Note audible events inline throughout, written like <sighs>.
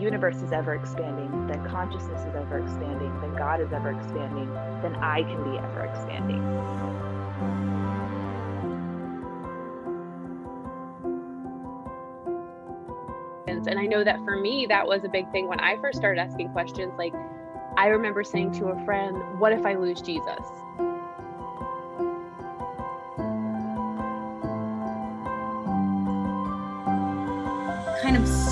universe is ever expanding, then consciousness is ever expanding, then God is ever expanding, then I can be ever expanding. And I know that for me, that was a big thing when I first started asking questions. Like, I remember saying to a friend, What if I lose Jesus?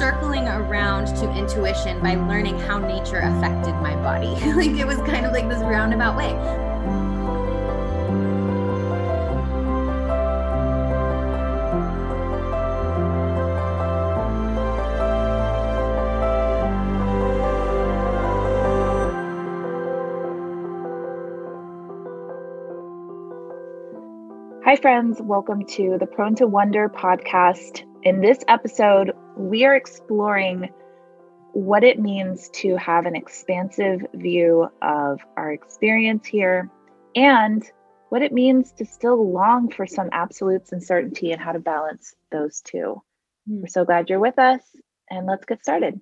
Circling around to intuition by learning how nature affected my body. <laughs> like it was kind of like this roundabout way. Hi, friends. Welcome to the Prone to Wonder podcast. In this episode, we are exploring what it means to have an expansive view of our experience here and what it means to still long for some absolutes and certainty and how to balance those two. Mm. We're so glad you're with us, and let's get started.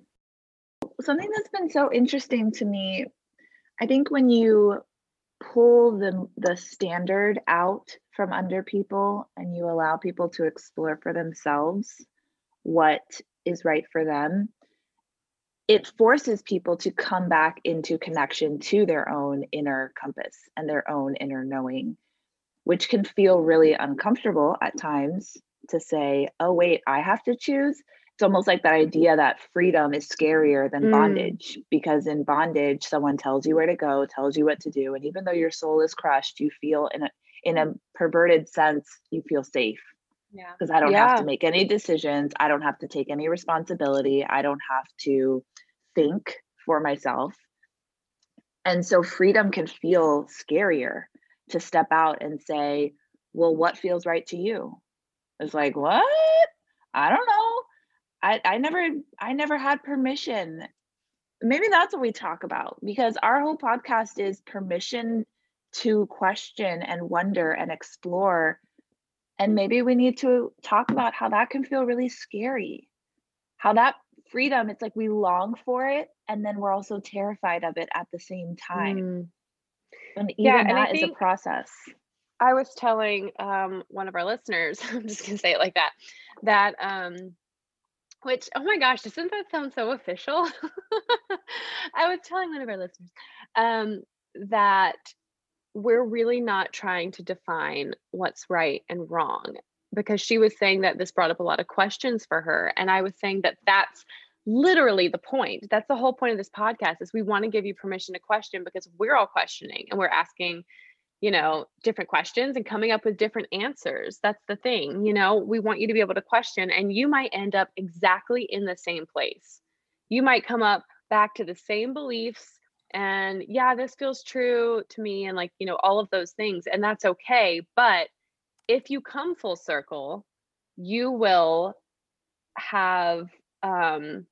Something that's been so interesting to me, I think when you pull the the standard out from under people and you allow people to explore for themselves what is right for them it forces people to come back into connection to their own inner compass and their own inner knowing which can feel really uncomfortable at times to say oh wait i have to choose it's almost like that idea that freedom is scarier than mm. bondage because in bondage someone tells you where to go tells you what to do and even though your soul is crushed you feel in a in a perverted sense you feel safe yeah because i don't yeah. have to make any decisions i don't have to take any responsibility i don't have to think for myself and so freedom can feel scarier to step out and say well what feels right to you it's like what i don't know I, I never I never had permission. Maybe that's what we talk about because our whole podcast is permission to question and wonder and explore. And maybe we need to talk about how that can feel really scary. How that freedom, it's like we long for it and then we're also terrified of it at the same time. Mm. And even yeah, that is a process. I was telling um, one of our listeners, <laughs> I'm just gonna say it like that, that um, which, oh my gosh, doesn't that sound so official? <laughs> I was telling one of our listeners um, that we're really not trying to define what's right and wrong because she was saying that this brought up a lot of questions for her. And I was saying that that's literally the point. That's the whole point of this podcast is we want to give you permission to question because we're all questioning and we're asking you know, different questions and coming up with different answers. That's the thing. You know, we want you to be able to question, and you might end up exactly in the same place. You might come up back to the same beliefs and yeah, this feels true to me, and like, you know, all of those things, and that's okay. But if you come full circle, you will have, um,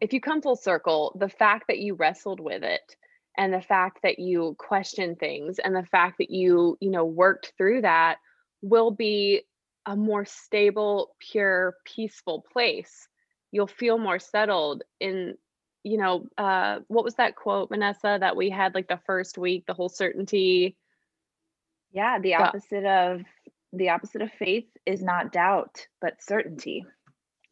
if you come full circle, the fact that you wrestled with it and the fact that you question things and the fact that you you know worked through that will be a more stable pure peaceful place you'll feel more settled in you know uh what was that quote vanessa that we had like the first week the whole certainty? Yeah the opposite of the opposite of faith is not doubt but certainty.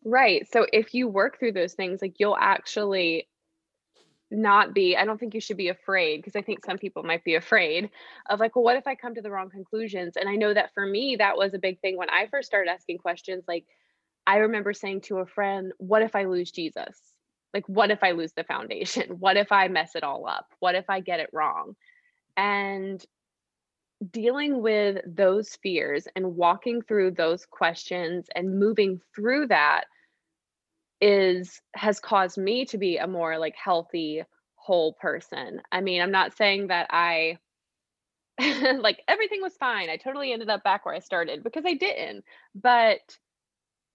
Right so if you work through those things like you'll actually not be i don't think you should be afraid because i think some people might be afraid of like well what if i come to the wrong conclusions? And i know that for me that was a big thing when i first started asking questions like i remember saying to a friend what if i lose jesus like what if i lose the foundation what if i mess it all up what if i get it wrong and dealing with those fears and walking through those questions and moving through that is has caused me to be a more like healthy whole person. I mean, I'm not saying that I <laughs> like everything was fine. I totally ended up back where I started because I didn't. But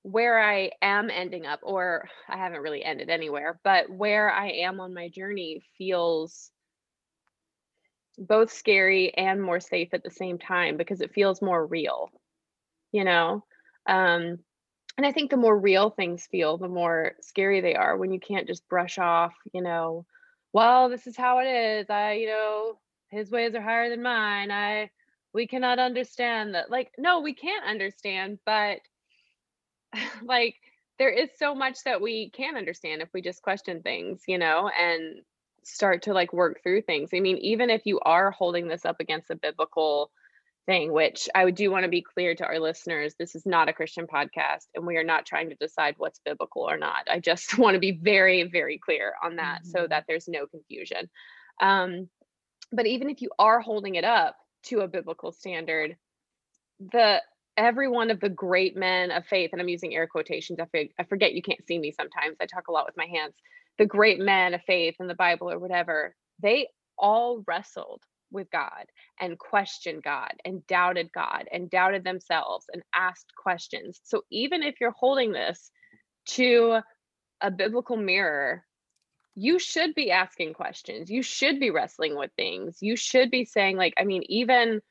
where I am ending up, or <sighs> I haven't really ended anywhere, but where I am on my journey feels both scary and more safe at the same time because it feels more real, you know? Um, and I think the more real things feel, the more scary they are when you can't just brush off, you know, well, this is how it is. I, you know, his ways are higher than mine. I, we cannot understand that. Like, no, we can't understand, but <laughs> like, there is so much that we can understand if we just question things, you know, and start to like work through things. I mean, even if you are holding this up against a biblical thing, which I do want to be clear to our listeners this is not a Christian podcast, and we are not trying to decide what's biblical or not. I just <laughs> want to be very, very clear on that mm-hmm. so that there's no confusion. Um, but even if you are holding it up to a biblical standard, the every one of the great men of faith, and I'm using air quotations, I, I forget you can't see me sometimes. I talk a lot with my hands. The great men of faith in the Bible or whatever, they all wrestled with God and questioned God and doubted God and doubted themselves and asked questions. So even if you're holding this to a biblical mirror, you should be asking questions. You should be wrestling with things. You should be saying, like, I mean, even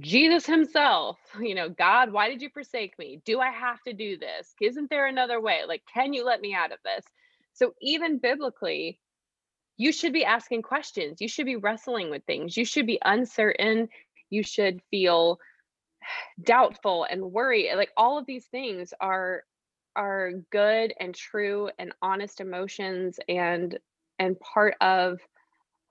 Jesus himself, <laughs> you know, God, why did you forsake me? Do I have to do this? Isn't there another way? Like, can you let me out of this? So, even biblically, you should be asking questions. You should be wrestling with things. You should be uncertain. You should feel <sighs> doubtful and worry. Like all of these things are are good and true and honest emotions and and part of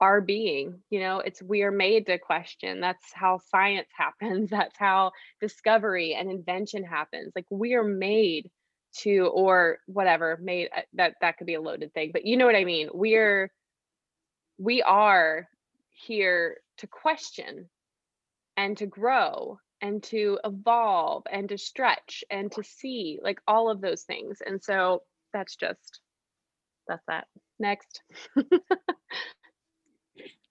our being you know it's we are made to question that's how science <laughs> happens that's how discovery and invention happens like we are made to or whatever made uh, that that could be a loaded thing but you know what i mean we're we are here to question and to grow and to evolve and to stretch and to see like all of those things and so that's just that's that. Next <laughs>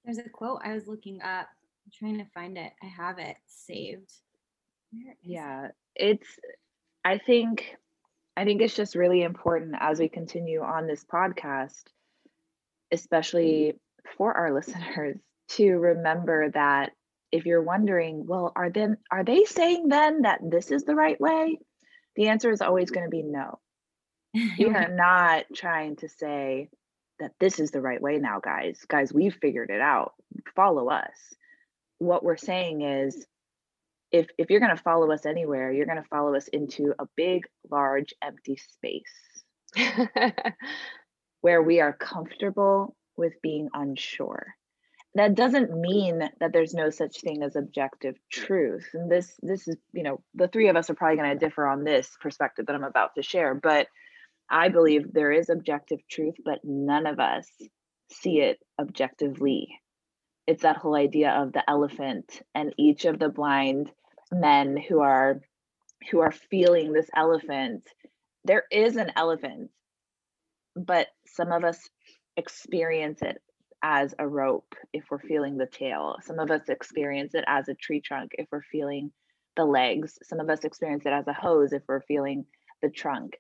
there's a quote i was looking up i'm trying to find it i have it saved yeah it's i think i think it's just really important as we continue on this podcast especially mm-hmm. for our <laughs> listeners to remember that if you're wondering, well, are then are they saying then that this is the right way? The answer is always going to be no. <laughs> You are not trying to say that this is the right way now, guys. Guys, we've figured it out. Follow us. What we're saying is if if you're going to follow us anywhere, you're going to follow us into a big, large, empty space <laughs> where we are comfortable with being unsure that doesn't mean that there's no such thing as objective truth and this this is you know the three of us are probably going to differ on this perspective that i'm about to share but i believe there is objective truth but none of us see it objectively it's that whole idea of the elephant and each of the blind men who are who are feeling this elephant there is an elephant but some of us experience it as a rope if we're feeling the tail. Some of us experience it as a tree trunk if we're feeling the legs. Some of us experience it as a hose if we're feeling the trunk.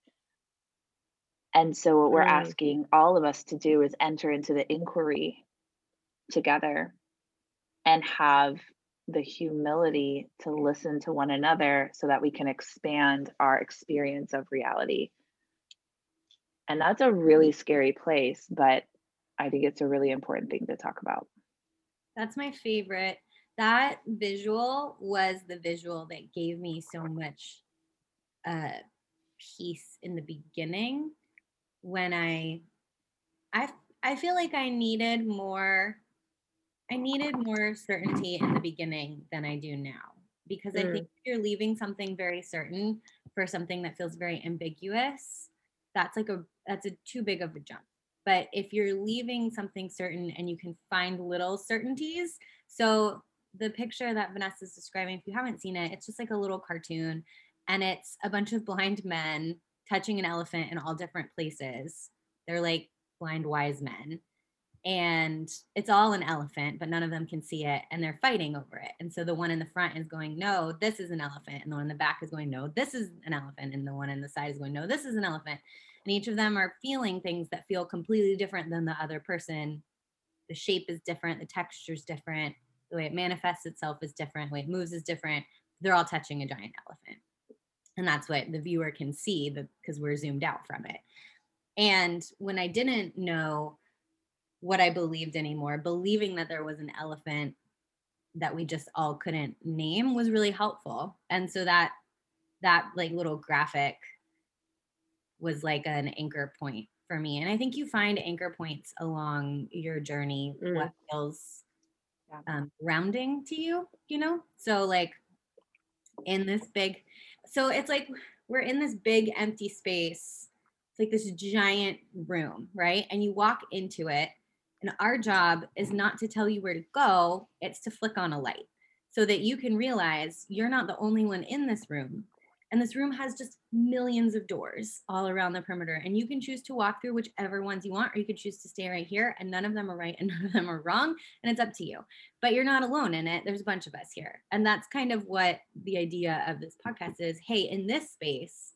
And so, what we're right. asking all of us to do is enter into the inquiry together and have the humility to listen to one another so that we can expand our experience of reality. And that's a really scary place, but I think it's a really important thing to talk about. That's my favorite. That visual was the visual that gave me so much uh, peace in the beginning when I I I feel like I needed more I needed more certainty in the beginning than I do now because mm. I think you're leaving something very certain for something that feels very ambiguous that's like a that's a too big of a jump but if you're leaving something certain and you can find little certainties so the picture that vanessa's describing if you haven't seen it it's just like a little cartoon and it's a bunch of blind men touching an elephant in all different places. They're like blind wise men. And it's all an elephant but none of them can see it and they're fighting over it. And so the one in the front is going no this is an elephant and the one in the back is going no this is an elephant and the one in the side is going no this is an elephant. And each of them are feeling things that feel completely different than the other person. The shape is different the texture is different the way it manifests itself is different the way it moves is different. They're all touching a giant elephant and that's what the viewer can see because we're zoomed out from it. And when i didn't know what i believed anymore believing that there was an elephant that we just all couldn't name was really helpful. And so that that like little graphic was like an anchor point for me. And i think you find anchor points along your journey. Mm. what feels um, grounding to you you know? So like in this big so it's like we're in this big empty space. It's like this giant room right? And you walk into it and our job is not to tell you where to go it's to flick on a light so that you can realize you're not the only one in this room and this room has just millions of doors all around the perimeter. And you can choose to walk through whichever ones you want, or you could choose to stay right here. And none of them are right <laughs> and none of them are wrong. And it's up to you. But you're not alone in it. There's a bunch of us here. And that's kind of what the idea of this podcast is hey, in this space,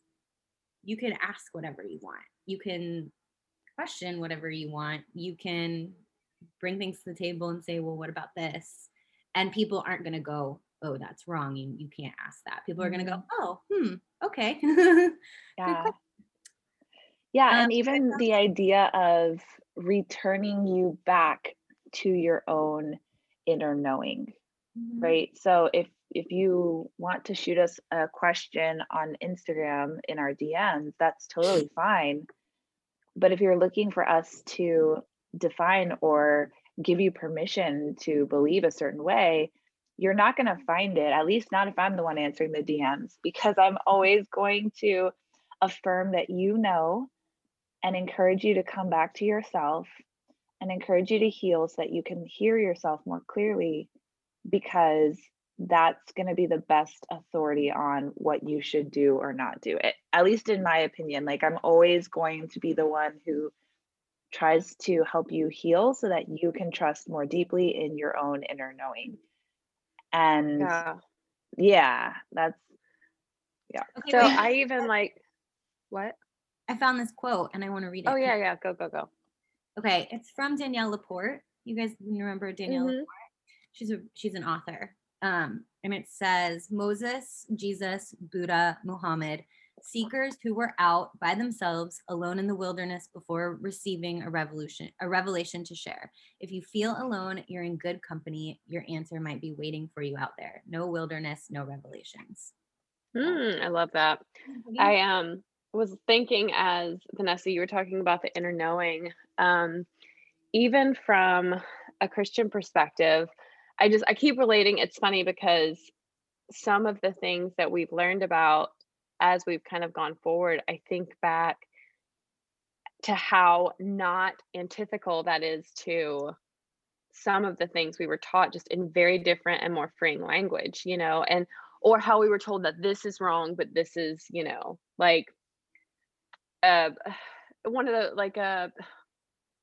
you can ask whatever you want. You can question whatever you want. You can bring things to the table and say, well, what about this? And people aren't going to go, oh that's wrong you you can't ask that. People are going to go mm-hmm. oh hmm okay. <laughs> Yeah. yeah um, and even the idea of returning you back to your own inner knowing mm-hmm. right? So if if you want to shoot us a question on instagram in our dms that's totally <laughs> fine. But if you're looking for us to define or give you permission to believe a certain way you're not going to find it, at least not if I'm the one answering the DMs, because I'm mm-hmm. always going to affirm that you know and encourage you to come back to yourself and encourage you to heal so that you can hear yourself more clearly because that's going to be the best authority on what you should do or not do it at least in my opinion like i'm always going to be the one who tries to help you heal so that you can trust more deeply in your own inner knowing and yeah, yeah that's yeah. Okay, so i <laughs> even like what? I found this quote and i want to read it. Oh yeah yeah go go go. Okay it's from danielle laporte. You guys remember danielle mm-hmm. laporte? She's a she's an author. Um and it says moses jesus buddha muhammad seekers who were out by themselves alone in the wilderness before receiving a revolution a revelation to share. If you feel alone you're in good company. Your answer might be waiting for you out there. No wilderness no revelations. Mm, i love that. I um was thinking as vanessa you were talking about the inner knowing um even from a christian perspective i just i keep relating it's funny because some of the things that we've learned about as we've kind of gone forward, I think back to how not antithetical that is to some of the things we were taught just in very different and more freeing language, you know, and or how we were told that this is wrong, but this is, you know, like uh <sighs> one of the like uh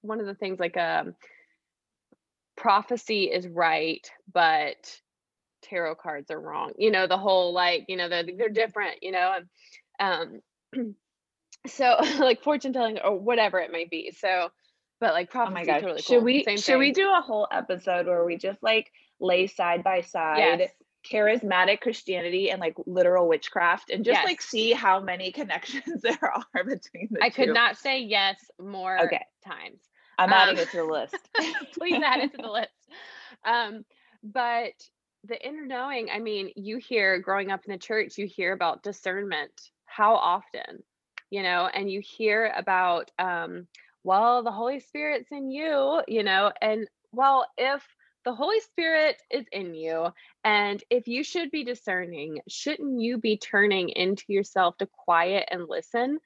one of the things like um prophecy is right, but tarot cards are wrong you know the whole like you know they're, they're different you know and um <clears throat> so <laughs> like fortune telling or whatever it might be so but like prophecy oh my gosh totally should we Same should thing. we do a whole episode where we just like lay side by side yes. charismatic christianity and like literal witchcraft and just yes. like see how many <laughs> connections there are between the i two. could not say yes more okay times i'm um, adding it to the list <laughs> please add it to the list um but the inner knowing, I mean, you hear growing up in the church, you hear about discernment. How often? You know, and you hear about um, well, the Holy Spirit's in you, you know, and well, if the Holy Spirit is in you, and if you should be discerning, shouldn't you be turning into yourself to quiet and listen?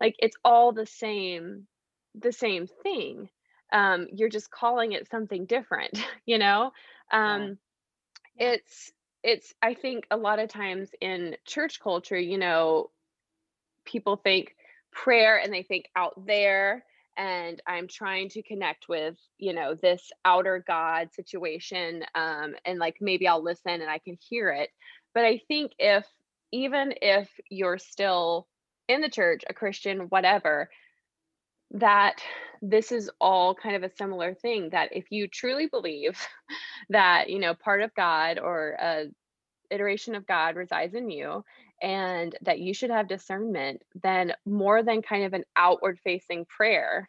Like it's all the same, the same thing. Um, you're just calling it something different, <laughs> you know? Um, it's it's i think a lot of times in church culture you know people think prayer and they think out there and i'm trying to connect with you know this outer god situation um and like maybe i'll listen and i can hear it. But i think if even if you're still in the church a christian whatever that this is all kind of a similar thing that if you truly believe <laughs> that you know part of god or a iteration of god resides in you and that you should have discernment, then more than kind of an outward facing prayer,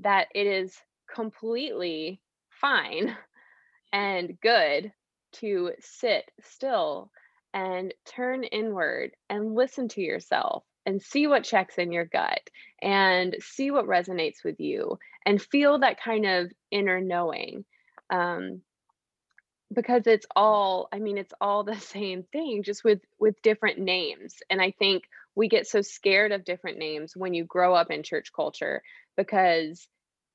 that it is completely fine <laughs> and good to sit still and turn inward and listen to yourself and see what checks in your gut and see what resonates with you and feel that kind of inner knowing um, because it's all i mean it's all the <laughs> same thing just with with different names and i think we get so scared of different names when you grow up in church culture because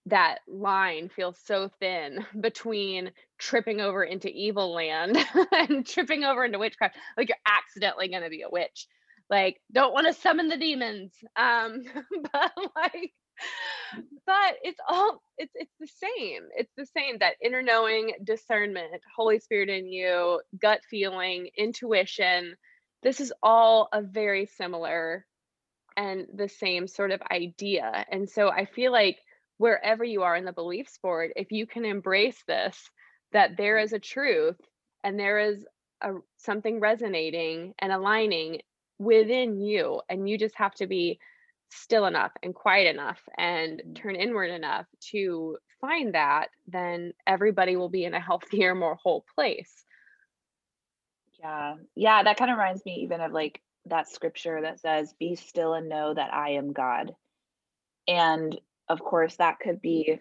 that line feels so thin <laughs> between tripping over into evil land <laughs> and tripping over into witchcraft like you're accidentally going to be a witch like don't want to summon the demons um <laughs> but like but it's all it's it's the same it's the same that inner knowing discernment holy spirit in you gut feeling intuition this is all a very similar and the same sort of idea. And so i feel like wherever you are in the belief sport if you can embrace this that there is a truth and there is a something resonating and aligning within you and you just have to be still enough and quiet enough and mm. turn inward enough to find that then everybody will be in a <laughs> healthier more whole place. Yeah. Yeah that kind of reminds me even of like that scripture that says be still and know that i am god. And of course that could be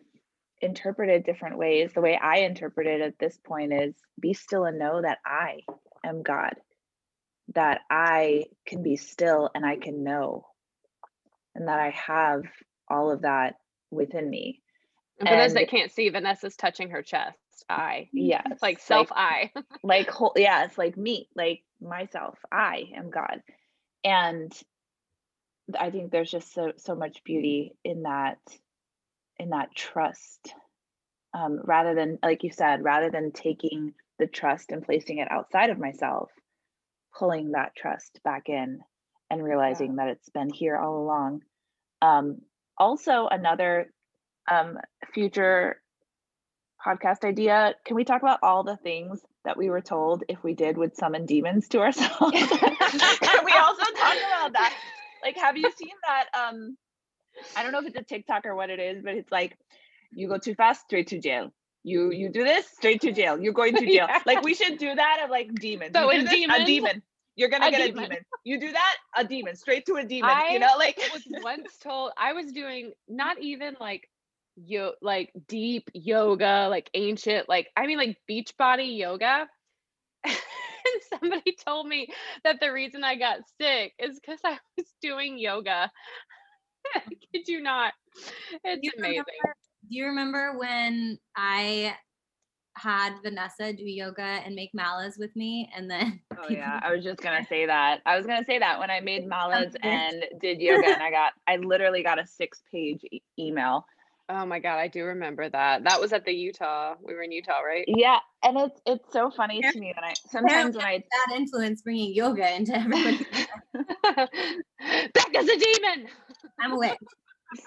interpreted different ways. The way i interpret it at this point is be still and know that i am god that I can be still and I can know and that I have all of that within me. And for and, those that can't see, Vanessa's touching her chest. I yes, like self I <laughs> like whole yeah, it's like me, like myself. I am God, and I think there's just so so much beauty in that in that trust. Um, rather than like you said, rather than taking the trust and placing it outside of myself, pulling that trust back in and realizing yeah. that it's been here all along. Um, also, another um, future podcast idea can we talk about all the things that we were told if we did would summon demons to ourselves? <laughs> can we also talk about that? Like, have you seen that? Um, I don't know if it's a TikTok or what it is, but it's like you go too fast, straight to jail you you do this straight to jail. You're going to <laughs> jail. Yeah. like we should do that of like demons. So this, demons, a demon. You're gonna a get demon. a demon. you do that a demon. Straight to a demon I you know like I was <laughs> once told i was doing not even like yo like deep yoga like ancient like i mean like beach body yoga. <laughs> And somebody told me that the reason i got sick is because i was doing yoga. Kid you not. It's you amazing do you remember when I had Vanessa do yoga and make malas with me and then <laughs> Oh yeah, I was just going to say that. I was going to say that when I made <laughs> malas and did yoga and I got I literally got a 6-page e- email. Oh my god, I do remember that. That was at the Utah. We were in Utah, right? Yeah, and it's it's so funny to me when I sometimes when I that influence bringing yoga into everybody. <laughs> Becca's a demon. I'm a witch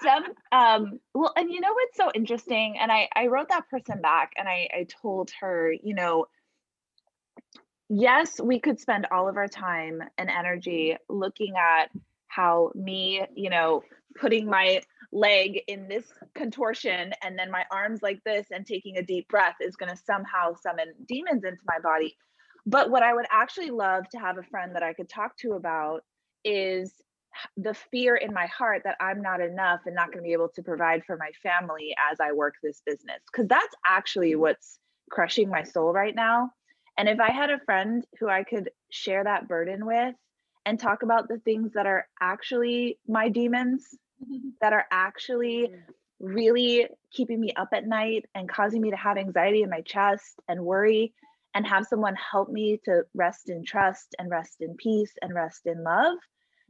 some um well and you know what's so interesting? And i i wrote that person back and i i told her you know yes we could spend all of our time and energy looking at how me you know putting my leg in this contortion and then my arms like this and taking a deep breath is going to somehow summon demons into my body. But what i would actually love to have a friend that i could talk to about is the fear in my heart that I'm not enough and not going to be able to provide for my family as I work this business. Because that's actually mm-hmm. what's crushing my soul right now. And if I had a friend who I could share that burden with and talk about the things that are actually my demons, <laughs> that are actually really keeping me up at night and causing me to have anxiety in my chest and worry, and have someone help me to rest in trust and rest in peace and rest in love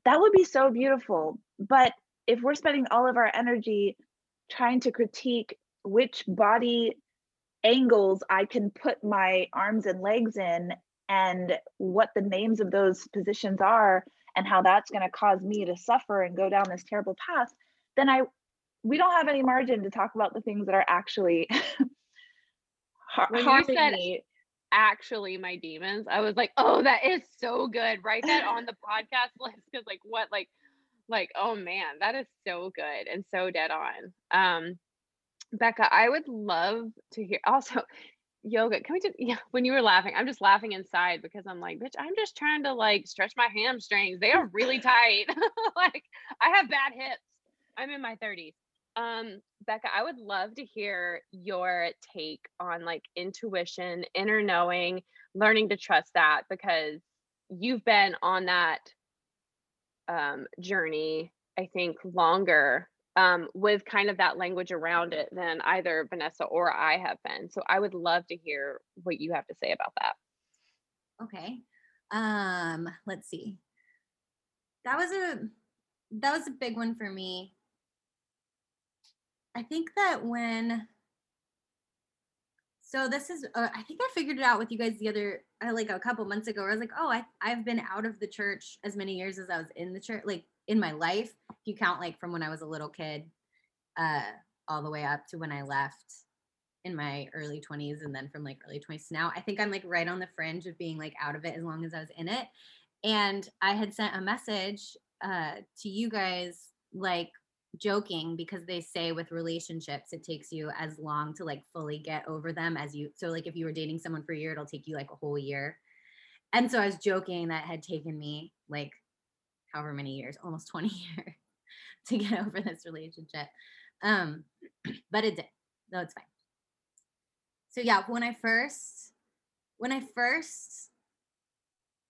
that would be so beautiful. But if we're spending all of our energy trying to critique which body angles I can put my arms and legs in and what the names of those positions are and how that's going to cause me to suffer and go down this terrible path, then I we don't have any margin to talk about the things that are actually <laughs> har- harming said, me actually my demons. I was like, oh, that is so good. Write that on the podcast <laughs> list because like what like like oh man, that is so good and so dead on. Um Becca, I would love to hear also yoga. Can we just yeah, when you were laughing, I'm just laughing inside because I'm like, bitch, I'm just trying to like stretch my hamstrings. They are really tight. <laughs> like I have bad hips. I'm in my 30s. Um, Becca, I would love to hear your take on like intuition, inner knowing, learning to trust that because you've been on that um, journey, I think, longer um, with kind of that language around it than either Vanessa or I have been. So I would love to hear what you have to say about that. Okay. Um, let's see. That was a that was a big one for me. I think that when so this is uh, I think I figured it out with you guys the other uh, like a couple months ago. I was like, "Oh, I I've been out of the church as many years as I was in the church like in my life. If you count like from when I was a little kid uh all the way up to when I left in my early 20s and then from like early 20s now, I think I'm like right on the fringe of being like out of it as long as I was in it. And I had sent a message uh to you guys like joking because they say with relationships it takes you as long to like fully get over them as you so like if you were dating someone for a year it'll take you like a whole year. And so i was joking that had taken me like however many years almost <laughs> 20 years to get over this relationship. Um <clears throat> but it did no it's fine. So yeah when i first when i first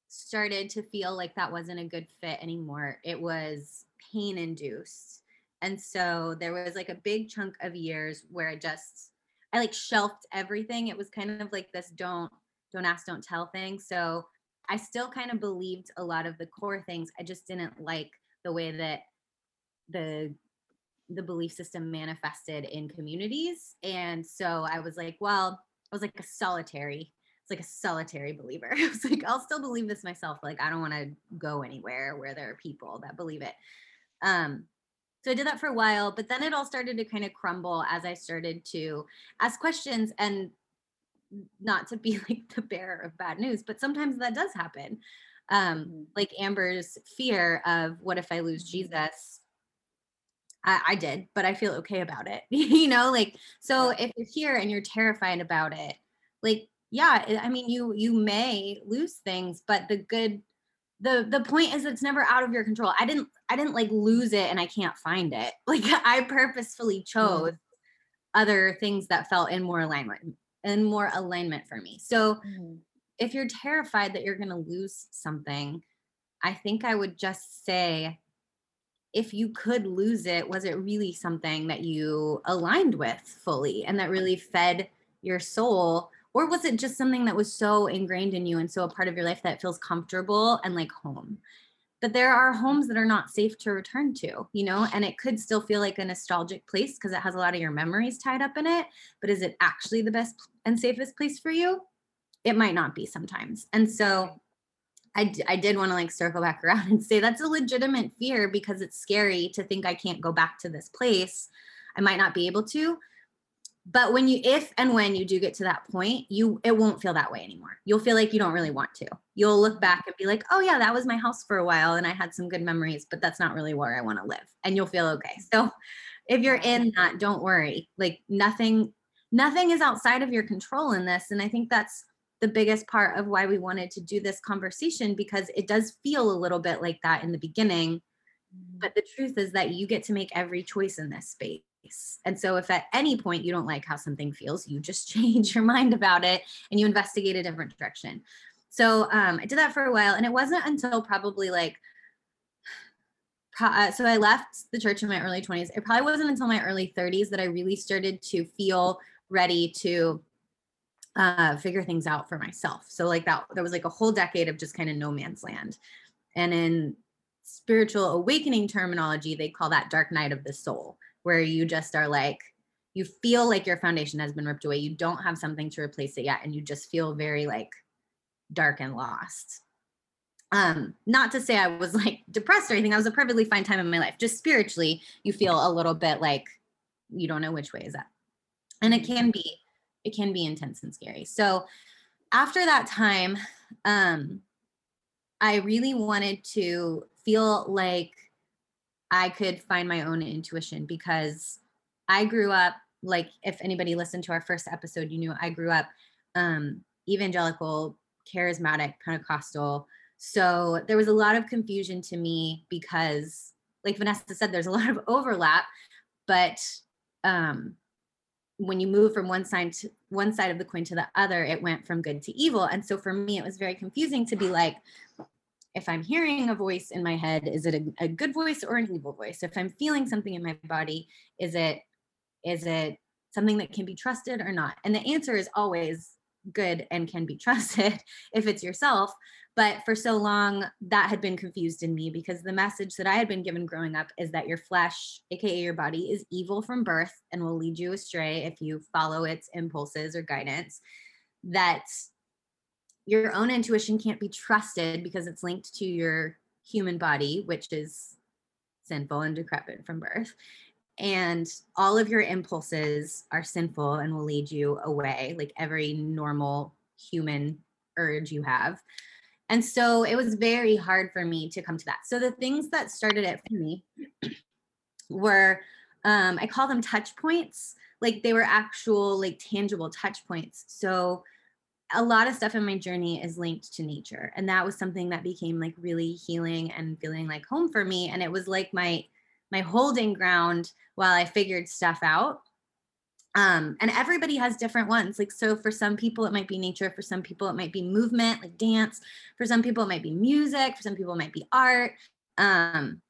started to feel like that wasn't a good fit anymore it was pain induced and so there was like a big chunk of years where I just I like shelved everything. It was kind of like this don't don't ask, don't tell thing. So I still kind of believed a lot of the core things. I just didn't like the way that the the belief system manifested in communities. And so I was like, well, I was like a solitary, it's like a solitary believer. <laughs> I was like, I'll still believe this myself. Like I don't want to go anywhere where there are people that believe it. Um, so I did that for a while, but then it all started to kind of crumble as I started to ask questions and not to be <laughs> like the bearer of bad news, but sometimes that does happen. Um, mm-hmm. like Amber's fear of what if I lose mm-hmm. Jesus? I, I did, but I feel okay about it. <laughs> you know, like so if you're here and you're terrified about it, like yeah, I mean you you may lose things, but the good the the point is it's never out of your control i didn't i didn't like lose it and i can't find it <laughs> like i purposefully chose mm. other things that felt in more alignment in more alignment for me so mm. if you're terrified that you're going to lose something i think i would just say if you could lose it was it really something that you aligned with fully and that really fed your soul or was it just something that was so ingrained in you and so a part of your life that feels comfortable and like home but there are homes that are not safe to return to you know and it could still feel like a nostalgic place because it has a lot of your memories tied up in it but is it actually the best and safest place for you it might not be sometimes and so I, d- I did want to like circle back <laughs> around and say that's a legitimate fear because it's scary to think I can't go back to this place. I might not be able to, but when you if and when you do get to that point you it won't feel that way anymore. You'll feel like you don't really want to. You'll look back and be like oh yeah that was my house for a while and i had some good memories but that's not really where i want to live. And you'll feel okay. So if you're in that don't worry. Like nothing nothing is outside of your control in this and i think that's the biggest part of why we wanted to do this conversation because it does feel a little bit like that in the beginning. Mm-hmm. but the truth is that you get to make every choice in this space and so, if at any point you don't like how something feels, you just <laughs> change your mind about it and you investigate a different direction. So, um, I did that for a while, and it wasn't until probably like, <sighs> uh, so I left the church in my early 20s. It probably wasn't until my early 30s that I really started to feel ready to uh, figure things out for myself. So, like that, there was like a whole decade of just kind of no man's land. And in spiritual awakening terminology, they call that dark night of the soul where you just are like you feel like your foundation has been ripped away. You don't have something to replace it yet and you just feel very like dark and lost. Um not to say i was like depressed or anything. I was a perfectly fine time in my life. Just spiritually you feel a little bit like you don't know which way is up. And it can be it can be intense and scary. So after that time, um, I really wanted to feel like I could find my own intuition because I grew up like if anybody listened to our first episode, you knew I grew up um, evangelical, charismatic, Pentecostal. So there was a lot of confusion to me because, like Vanessa said, there's a <laughs> lot of overlap, but um, when you move from one side to one side of the coin to the other, it went from good to evil. And so for me, it was very confusing to be like, if I'm hearing a voice in my head, is it a, a good voice or an evil voice? If I'm feeling something in my body, is it is it something that can be trusted or not? And the answer is always good and can be <laughs> trusted if it's yourself. But for so long, that had been confused in me because the message that I had been given growing up is that your flesh, AKA your body, is evil from birth and will lead you astray if you follow its impulses or guidance. That your own intuition can't be trusted because it's linked to your human body, which is sinful and decrepit from birth. And all of your impulses are sinful and will lead you away like every normal human urge you have. And so it was very hard for me to come to that. So the things that started it for me <clears throat> were um, i call them touch points. Like they were actual like tangible touch points. So a lot of stuff in my journey is linked to nature and that was something that became like really healing and feeling like home for me and it was like my my holding ground while I figured stuff out. Um, and everybody has different ones. Like, so for some people, it might be nature. For some people, it might be movement, like dance. For some people, it might be music. For some people, it might be art. Um,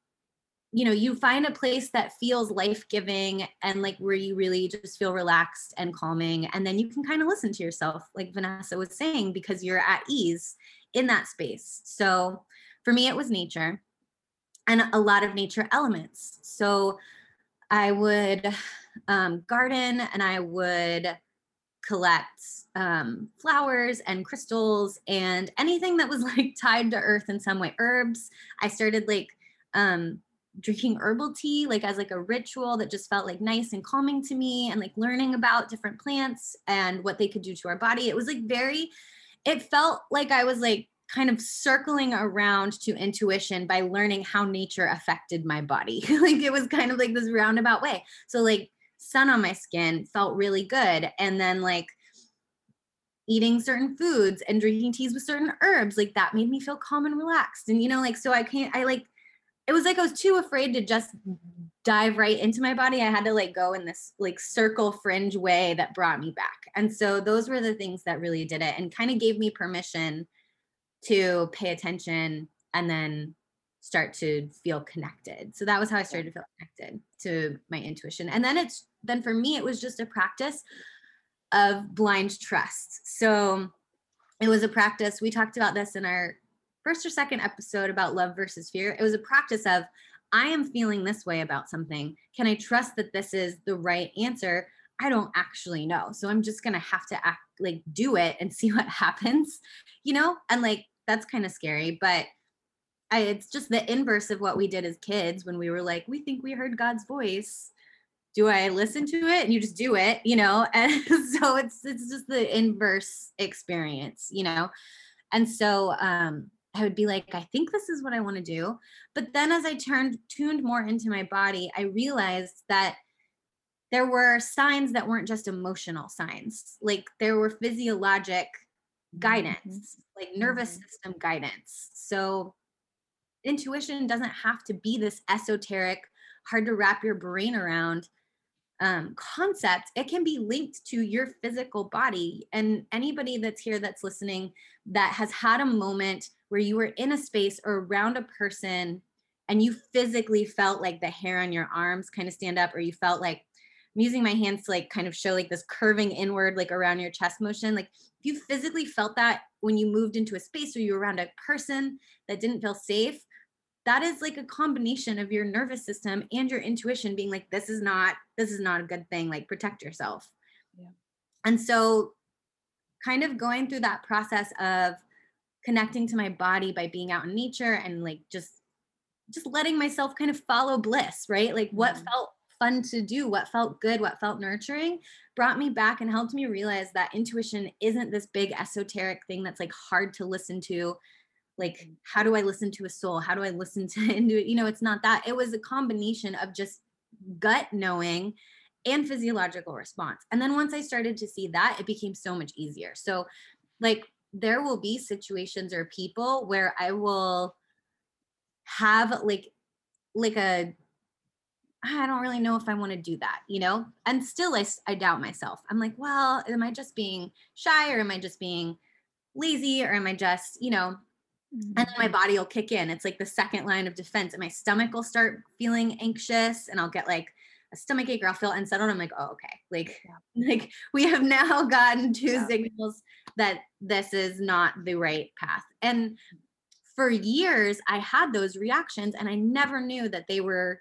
you know, you find a place that feels life giving and like where you really just feel relaxed and calming. And then you can kind of listen to yourself, like Vanessa was saying, because you're at ease in that space. So for me, it was nature and a lot of nature elements. So I would um, garden and I would collect um, flowers and crystals and anything that was like tied to earth in some way. Herbs. I started like um, drinking herbal tea like as like a ritual that just felt like nice and calming to me and like learning about different plants and what they could do to our body. It was like very it felt like I was like kind of circling around to intuition by learning how nature affected my body. <laughs> like it was kind of like this roundabout way. So like sun on my skin felt really good and then like eating certain foods and drinking teas with certain herbs like that made me feel calm and relaxed. And you know like so I can't I like it was like I was too afraid to just dive right into my body. I had to like go in this like circle fringe way that brought me back. And so those were the things that really did it and kind of gave me permission to pay attention and then start to feel connected. So that was how I started to feel connected to my intuition. And then it's then for me it was just a practice of blind trust. So it was a practice. We talked about this in our first or second episode about love versus fear. It was a practice of I am feeling this way about something. Can I trust that this is the right answer? I don't actually know. So I'm just going to have to act like do it and <laughs> see what happens, you know? And like that's kind of scary, but I, it's just the inverse of what we did as kids when we were like, we think we heard God's voice. Do I listen to it? And you just do it, you know? <laughs> And so it's it's just the inverse experience, you know. And so um I would be like, I think this is what I want to do. But then as I turned tuned more into my body, I realized that there were signs that weren't just emotional signs. Like there were physiologic guidance, mm-hmm. like nervous mm-hmm. system guidance. So intuition doesn't have to be this esoteric, hard to wrap your brain around um, concept. It can be linked to your physical body. And anybody that's here that's listening that has had a moment where you were in a space or around a person and you physically felt like the hair on your arms kind of stand up, or you felt like I'm using my hands to like kind of show like this curving inward, like around your chest motion. Like if you physically felt that when you moved into a space or you were around a person that didn't feel safe, that is like a combination of your nervous system and your intuition being like, this is not, this is not a good thing. Like protect yourself. Yeah. And so kind of going through that process of connecting to my body by being out in nature and like just just letting myself kind of follow bliss, right? Like what mm-hmm. felt fun to do, what felt good, what felt nurturing, brought me back and helped me realize that intuition isn't this big esoteric thing that's like hard to listen to. Like, mm. how do I listen to a soul? How do I listen to <laughs> into You know, it's not that. It was a combination of just gut knowing and physiological response. And then once I started to see that, it became so much easier. So, like, there will be situations or people where I will have like like a I don't really know if I want to do that, you know? And still I, I doubt myself. I'm like, well, am I just being shy or am I just being lazy or am I just, you know, and then my mm-hmm. body will kick in. It's like the second line of defense and my stomach will start feeling anxious and I'll get like a stomach ache or I'll feel unsettled. I'm like, oh, okay. Like, yeah. <laughs> like we have now gotten two yeah. signals that this is not the right path. And for years, I had those reactions and I never knew that they were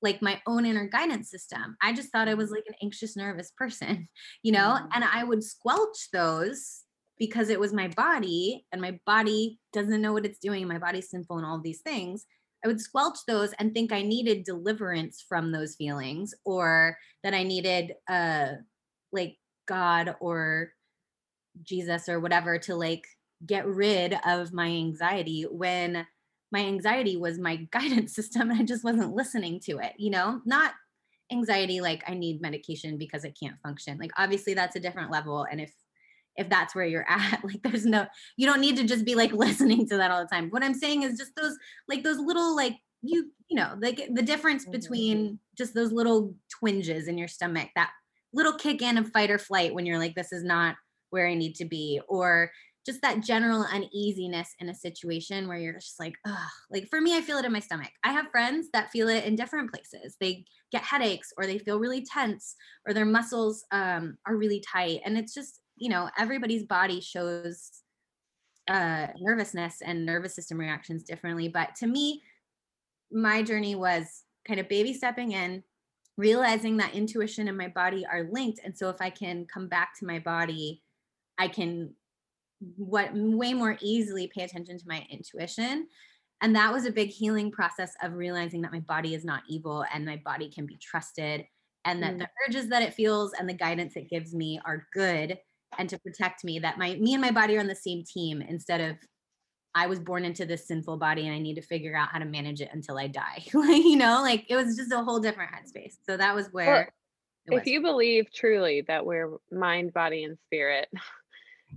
like my own inner guidance system. I just thought I was like an anxious, nervous person, <laughs> you know, mm-hmm. and I would squelch those because it was my body and my body doesn't know what it's doing. My body's sinful and all these things. I would squelch those and think I needed deliverance from those feelings or that I needed uh like God or Jesus or whatever to like get rid of my anxiety when my anxiety was my <laughs> guidance system and I just wasn't listening to it, you know? Not anxiety like I need medication because I can't function. Like obviously that's a different level and if if that's where you're <laughs> at like there's no you don't need to just be like <laughs> listening to that all the time what i'm saying is just those like those little like you you know like the difference mm-hmm. between just those little twinges in your stomach that little kick in of fight or flight when you're like this is not where i need to be or just that general uneasiness in a situation where you're just like, ugh. Like for me, I feel it in my stomach. I have friends that feel it in different places. They get headaches or they feel really tense or their muscles um, are really tight. And it's just, you know everybody's body shows uh nervousness and nervous system reactions differently but to me my journey was kind of baby stepping in realizing that intuition and my body are linked and so if i can come back to my body i can what way more easily pay attention to my intuition and that was a big healing process of realizing that my body is not evil and my body can be trusted and that mm. the urges that it feels and the guidance it gives me are good and to protect me that my me and my body are on the same team instead of I was born into this sinful body and I need to figure out how to manage it until I die. <laughs> like, you know, like it was just a whole different headspace. So that was where well, if you believe truly that we're mind, body, and spirit,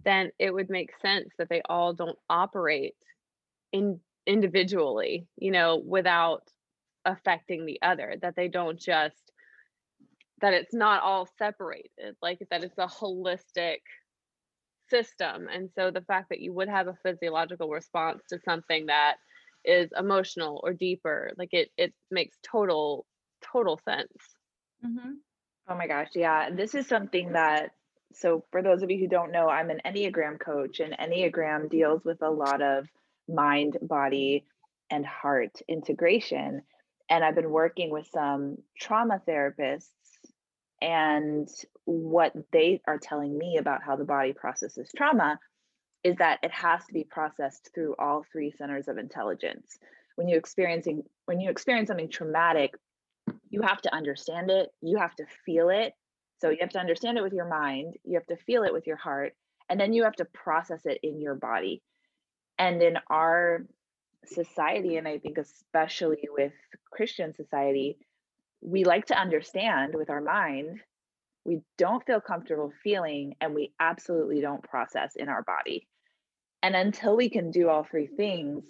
then it would make sense that they all don't operate in individually, you know, without affecting the other, that they don't just that it's not all separated, like that it's a holistic system. And so the fact that you would have a physiological response to something that is emotional or deeper, like it it makes total total sense. Mm-hmm. Oh my gosh, yeah. This is something that so for those of you who don't know, I'm an Enneagram coach and Enneagram deals with a lot of mind, body, and heart integration. And I've been working with some trauma therapists and what they are telling me about how the body processes trauma is that it has to be processed through all three centers of intelligence. When you experiencing when you experience something traumatic, you have to understand it, you have to feel it. So you have to understand it with your mind, you have to feel it with your heart, and then you have to process it in your body. And in our society, and I think especially with Christian society, we like to understand with our mind we don't feel comfortable feeling and we absolutely don't process in our body and until we can do all three things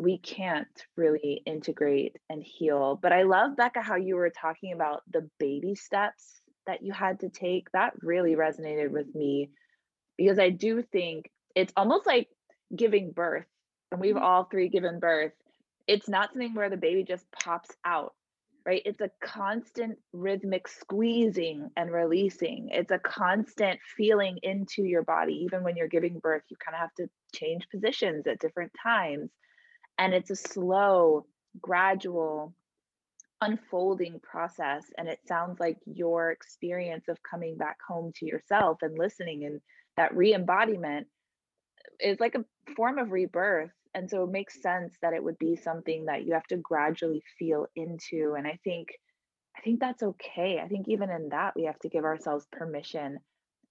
we can't really integrate and heal but i love becca how you were talking about the baby steps that you had to take that really resonated with me because i do think it's almost like giving birth and we've mm-hmm. all three given birth it's not something where the baby just pops out right? It's a constant rhythmic squeezing and releasing. It's a constant feeling into your body. Even when you're giving birth, you kind of have to change positions at different times. And it's a slow, gradual, unfolding process. And it sounds like your experience of coming back home to yourself and listening and that re embodiment is like a form of rebirth and so it makes sense that it would be something that you have to gradually feel into and i think I think that's okay. I think even in that, we have to give ourselves permission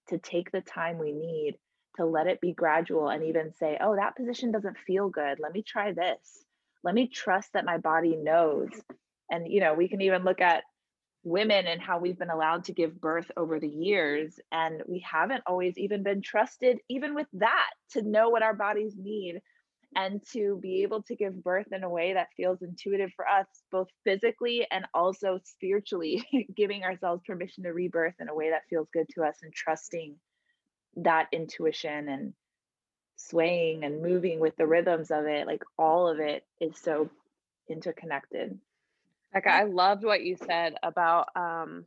to take the time we need to let it be gradual and even say, oh, that position doesn't feel good. Let me try this. Let me trust that my body knows. And, you know, we can even look at women and how we've been allowed to give birth over the years. And we haven't always even been trusted, even with that, to know what our bodies need and to be able to give birth in a way that feels intuitive for us, both physically and also spiritually, <laughs> giving ourselves permission to rebirth in a way that feels good to us and trusting that intuition and swaying and moving with the rhythms of it. Like all of it is so interconnected. Becca, I loved what you said about um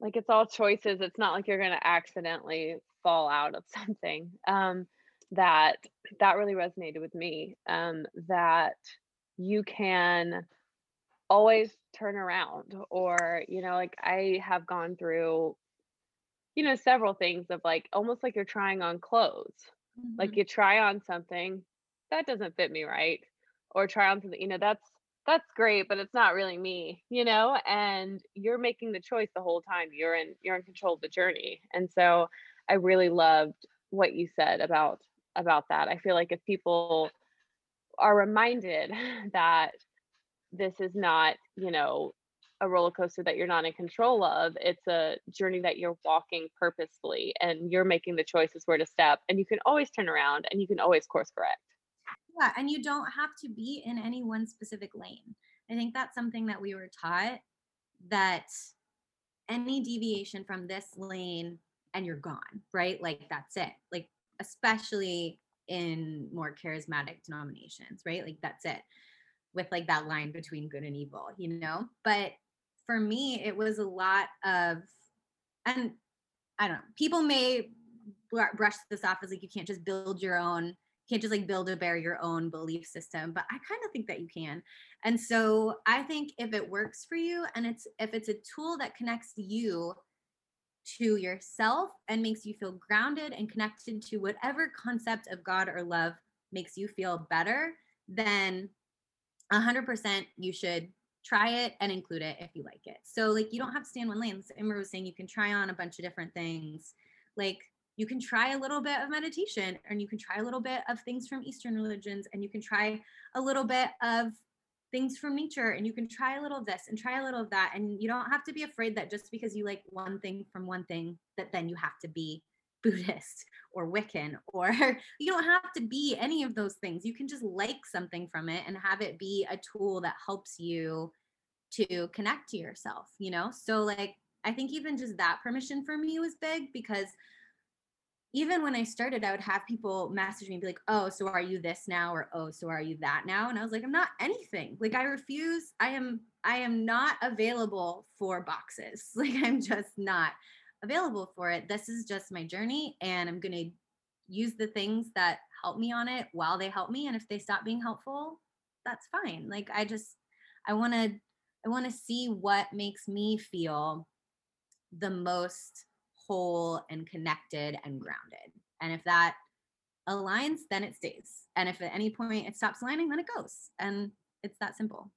like it's all choices. It's not like you're gonna accidentally fall out of <laughs> something. Um that that really resonated with me. Um that you can always turn around or you know like I have gone through you know several things of like almost like you're trying on clothes. Mm-hmm. Like you try on something that doesn't fit me right or try on something you know that's that's great but it's not really me you know and you're making the choice the whole time you're in you're in control of the journey and so i really loved what you said about about that i feel like if people are reminded <laughs> that this is not you know a roller coaster that you're not in control of it's a journey that you're walking purposefully and you're making the choices where to step and you can always turn around and you can always course correct yeah, and you don't have to be in any one specific lane. I think that's something that we were taught that any deviation from this lane and you're gone, right? Like that's it. Like especially in more charismatic denominations, right? Like that's it. With like that line between good and evil, you know? But for me, it was a lot of and I don't know, people may brush this off as like you can't just build your own can't just like build a bear your own belief system but i kind of think that you can. And so i think if it works for you and it's if it's a tool that connects you to yourself and makes you feel grounded and connected to whatever concept of god or love makes you feel better then 100% you should try it and include it if you like it. So like you don't have to stay in one lane. So Imra was saying you can try on a bunch of different things. Like you can try a little bit of meditation and you can try a little bit of things from Eastern religions and you can try a little bit of things from nature and you can try a little of this and try a little of that. And you don't have to be afraid that just because you like one thing from one thing, that then you have to be <laughs> Buddhist or Wiccan, or <laughs> you don't have to be any of those things. You can just like something from it and have it be a tool that helps you to connect to yourself, you know? So, like, I think even just that permission for me was big because even when I started, I would have people message me and be like, oh, so are you this now? Or oh, so are you that now? And I was like, I'm not anything. Like I refuse, I am, I am not available for boxes. <laughs> Like I'm just not available for it. This is just my journey. And I'm gonna use the things that help me on it while they help me. And if they stop being helpful, that's fine. Like I just I wanna I wanna see what makes me feel the most whole and connected and grounded. And if that aligns, then it stays. And if at any point it stops aligning, then it goes. And it's that simple.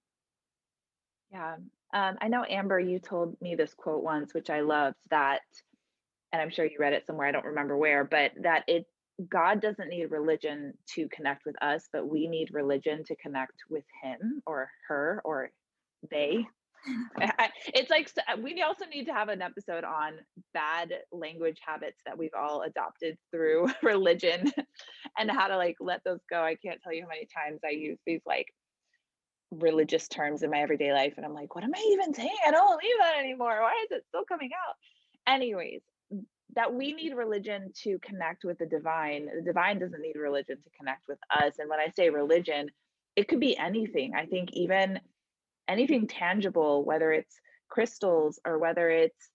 Yeah. Um, I know, Amber, you told me this quote once, which I loved that, and I'm sure you read it somewhere, I don't remember where, but that it God doesn't need religion to connect with us, but we need religion to connect with him or her or they <laughs> it's like uh, we also need to have an episode on bad language habits that we've all adopted through <laughs> religion and how to like let those go. I can't tell you how many times I use these like religious terms in my everyday life and I'm like, what am I even saying? I don't believe that anymore. Why is it still coming out? Anyways, that we need religion to connect with the divine. The divine doesn't need religion to connect with us. And when I say religion, it could be anything. I think even anything tangible, whether it's crystals or whether it's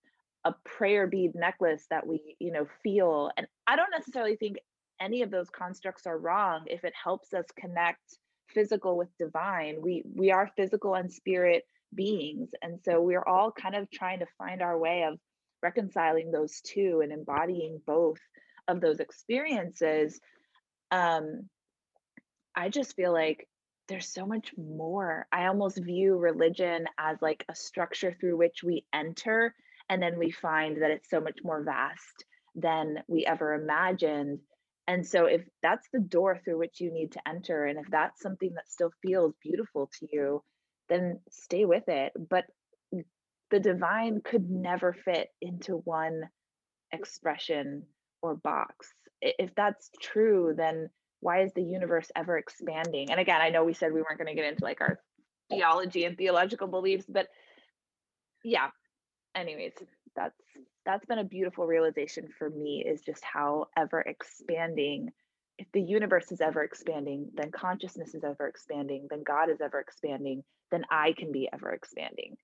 a prayer bead necklace that we, you know, feel. And I don't necessarily think any of those constructs are wrong if it helps us connect physical with divine. We we are physical and spirit beings. And so we're all kind of trying to find our way of reconciling those two and embodying both of those experiences. Um, I just feel like there's so much more. I almost view religion as like a structure through which we enter, and then we find that it's so much more vast than we ever imagined. And so, if that's the door through which you need to enter, and if that's something that still feels beautiful to you, then stay with it. But the divine could never fit into one expression or box. If that's true, then why is the universe ever expanding? And again, I know we said we weren't going to get into like our theology and theological beliefs, but yeah. Anyways, that's that's been a beautiful realization for me is just how ever expanding if the universe is ever expanding, then consciousness is ever expanding, then God is ever expanding, then I can be ever expanding.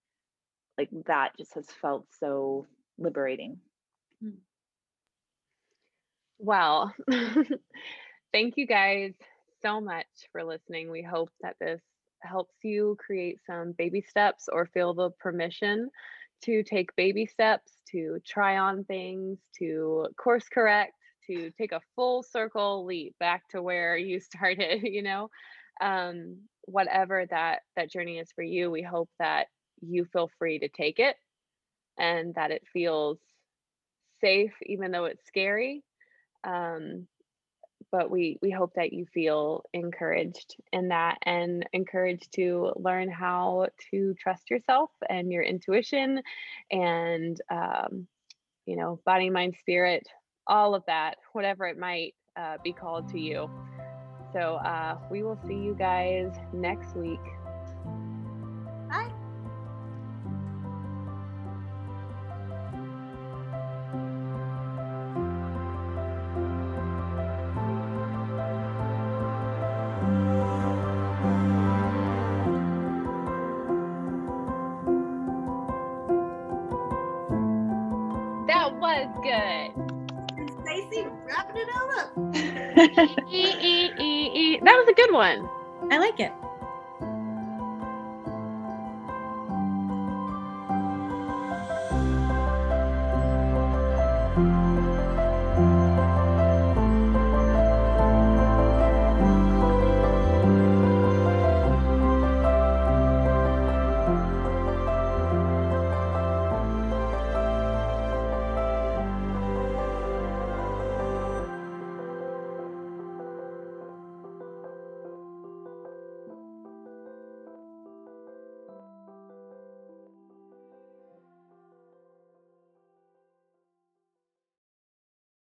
Like that just has felt so liberating. Hmm. Well, <laughs> thank you guys so much for listening. We hope that this helps you create some baby steps or feel the permission to take baby steps, to try on things, to course correct, to take a full circle leap back to where you <laughs> started, you know. Um, whatever that that journey is for you, we hope that you feel free to take it and that it feels safe even though it's scary um, but we we hope that you feel encouraged in that and encouraged to learn how to trust yourself and your intuition and um, you know body mind spirit all of that whatever it might uh, be called to you. So uh, we will see you guys next week <laughs> That was a good one. I like it.